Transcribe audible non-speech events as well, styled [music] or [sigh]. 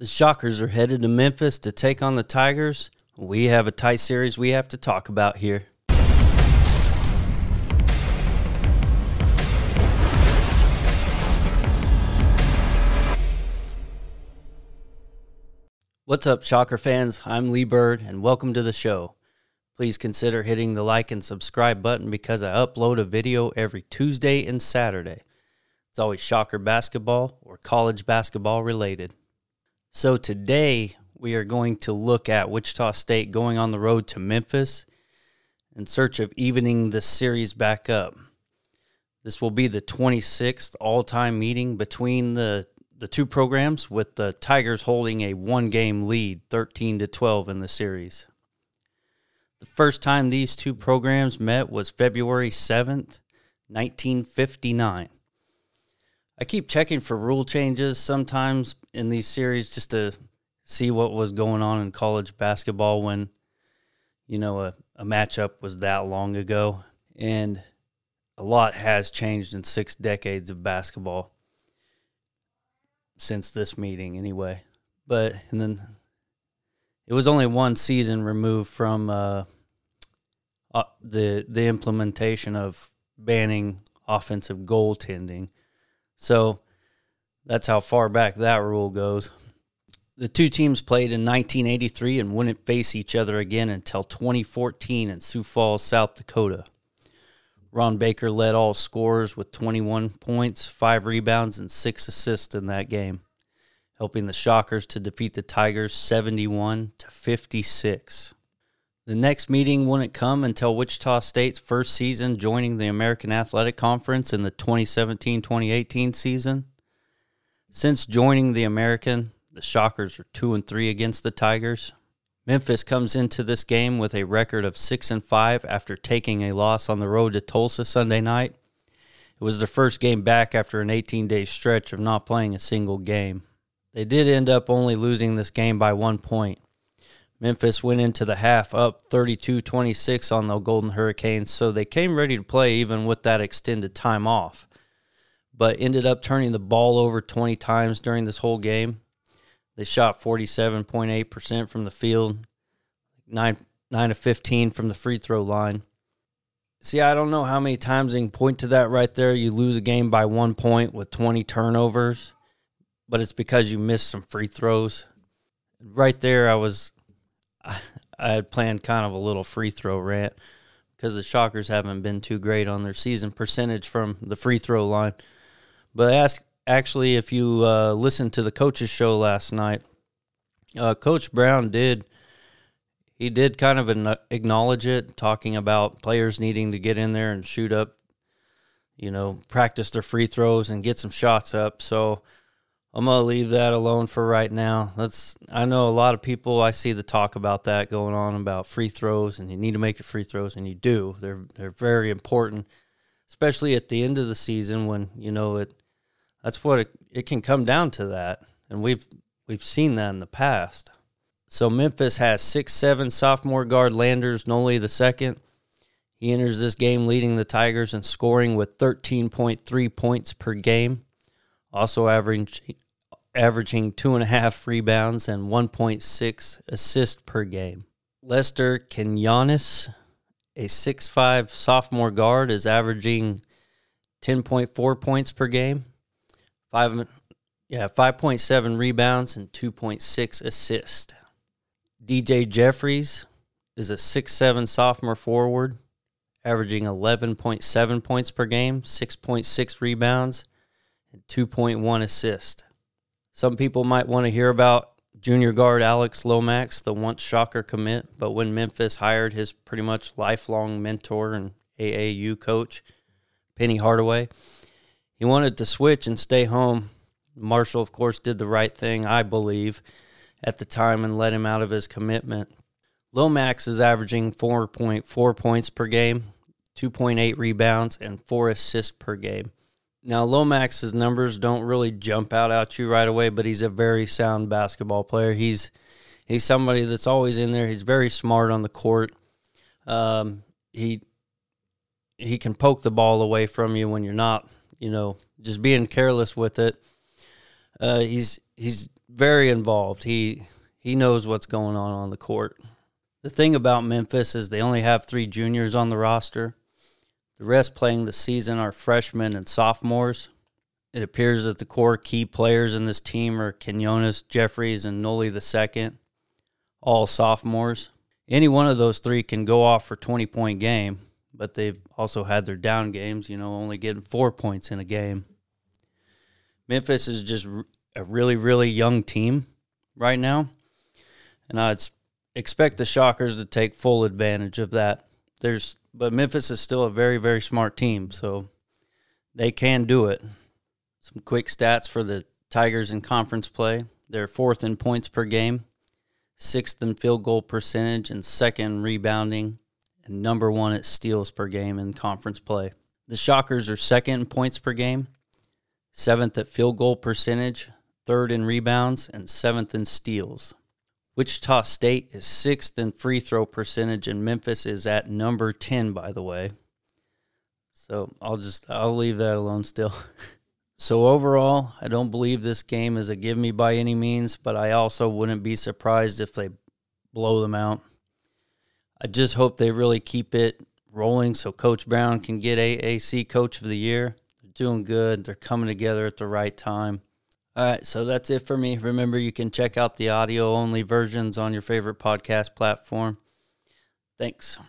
The Shockers are headed to Memphis to take on the Tigers. We have a tight series we have to talk about here. What's up, Shocker fans? I'm Lee Bird, and welcome to the show. Please consider hitting the like and subscribe button because I upload a video every Tuesday and Saturday. It's always Shocker basketball or college basketball related. So today we are going to look at Wichita State going on the road to Memphis in search of evening the series back up. This will be the 26th all-time meeting between the the two programs with the Tigers holding a one-game lead, 13 to 12 in the series. The first time these two programs met was February 7th, 1959. I keep checking for rule changes sometimes in these series just to see what was going on in college basketball when you know a, a matchup was that long ago. And a lot has changed in six decades of basketball since this meeting anyway. But and then it was only one season removed from uh, uh, the the implementation of banning offensive goaltending so that's how far back that rule goes. The two teams played in 1983 and wouldn't face each other again until 2014 in Sioux Falls, South Dakota. Ron Baker led all scorers with 21 points, 5 rebounds, and 6 assists in that game, helping the Shockers to defeat the Tigers 71 to 56. The next meeting wouldn't come until Wichita State's first season joining the American Athletic Conference in the 2017 2018 season. Since joining the American, the Shockers are 2 and 3 against the Tigers. Memphis comes into this game with a record of 6 and 5 after taking a loss on the road to Tulsa Sunday night. It was their first game back after an 18 day stretch of not playing a single game. They did end up only losing this game by one point. Memphis went into the half up 32 26 on the Golden Hurricanes, so they came ready to play even with that extended time off, but ended up turning the ball over 20 times during this whole game. They shot 47.8% from the field, 9, 9 of 15 from the free throw line. See, I don't know how many times they can point to that right there. You lose a game by one point with 20 turnovers, but it's because you missed some free throws. Right there, I was I had planned kind of a little free throw rant because the Shockers haven't been too great on their season percentage from the free throw line. But ask actually if you uh, listened to the coaches show last night, uh, Coach Brown did he did kind of acknowledge it, talking about players needing to get in there and shoot up, you know, practice their free throws and get some shots up. So I'm gonna leave that alone for right now. Let's. I know a lot of people. I see the talk about that going on about free throws, and you need to make your free throws, and you do. They're they're very important, especially at the end of the season when you know it. That's what it, it can come down to that, and we've we've seen that in the past. So Memphis has six seven sophomore guard Landers Nolley the second. He enters this game leading the Tigers and scoring with 13.3 points per game also averaging averaging two and a half rebounds and 1.6 assists per game. Lester Quinones, a 6'5 sophomore guard, is averaging 10.4 points per game, five yeah 5.7 rebounds and 2.6 assists. DJ Jeffries is a 6'7 sophomore forward, averaging 11.7 points per game, 6.6 rebounds, and 2.1 assist. Some people might want to hear about junior guard Alex Lomax, the once shocker commit, but when Memphis hired his pretty much lifelong mentor and AAU coach, Penny Hardaway, he wanted to switch and stay home. Marshall, of course, did the right thing, I believe, at the time and let him out of his commitment. Lomax is averaging 4.4 points per game, 2.8 rebounds, and 4 assists per game. Now, Lomax's numbers don't really jump out at you right away, but he's a very sound basketball player. He's he's somebody that's always in there. He's very smart on the court. Um, he he can poke the ball away from you when you're not, you know, just being careless with it. Uh, he's he's very involved. He he knows what's going on on the court. The thing about Memphis is they only have three juniors on the roster. The rest playing the season are freshmen and sophomores. It appears that the core key players in this team are Quinones, Jeffries, and Nolley II, all sophomores. Any one of those three can go off for 20 point game, but they've also had their down games, you know, only getting four points in a game. Memphis is just a really, really young team right now, and I'd expect the Shockers to take full advantage of that. There's, but Memphis is still a very, very smart team, so they can do it. Some quick stats for the Tigers in conference play: they're fourth in points per game, sixth in field goal percentage, and second rebounding, and number one at steals per game in conference play. The Shockers are second in points per game, seventh at field goal percentage, third in rebounds, and seventh in steals. Wichita State is sixth in free throw percentage, and Memphis is at number 10, by the way. So I'll just, I'll leave that alone still. [laughs] so overall, I don't believe this game is a give me by any means, but I also wouldn't be surprised if they blow them out. I just hope they really keep it rolling so Coach Brown can get AAC Coach of the Year They're doing good. They're coming together at the right time. All right, so that's it for me. Remember, you can check out the audio only versions on your favorite podcast platform. Thanks.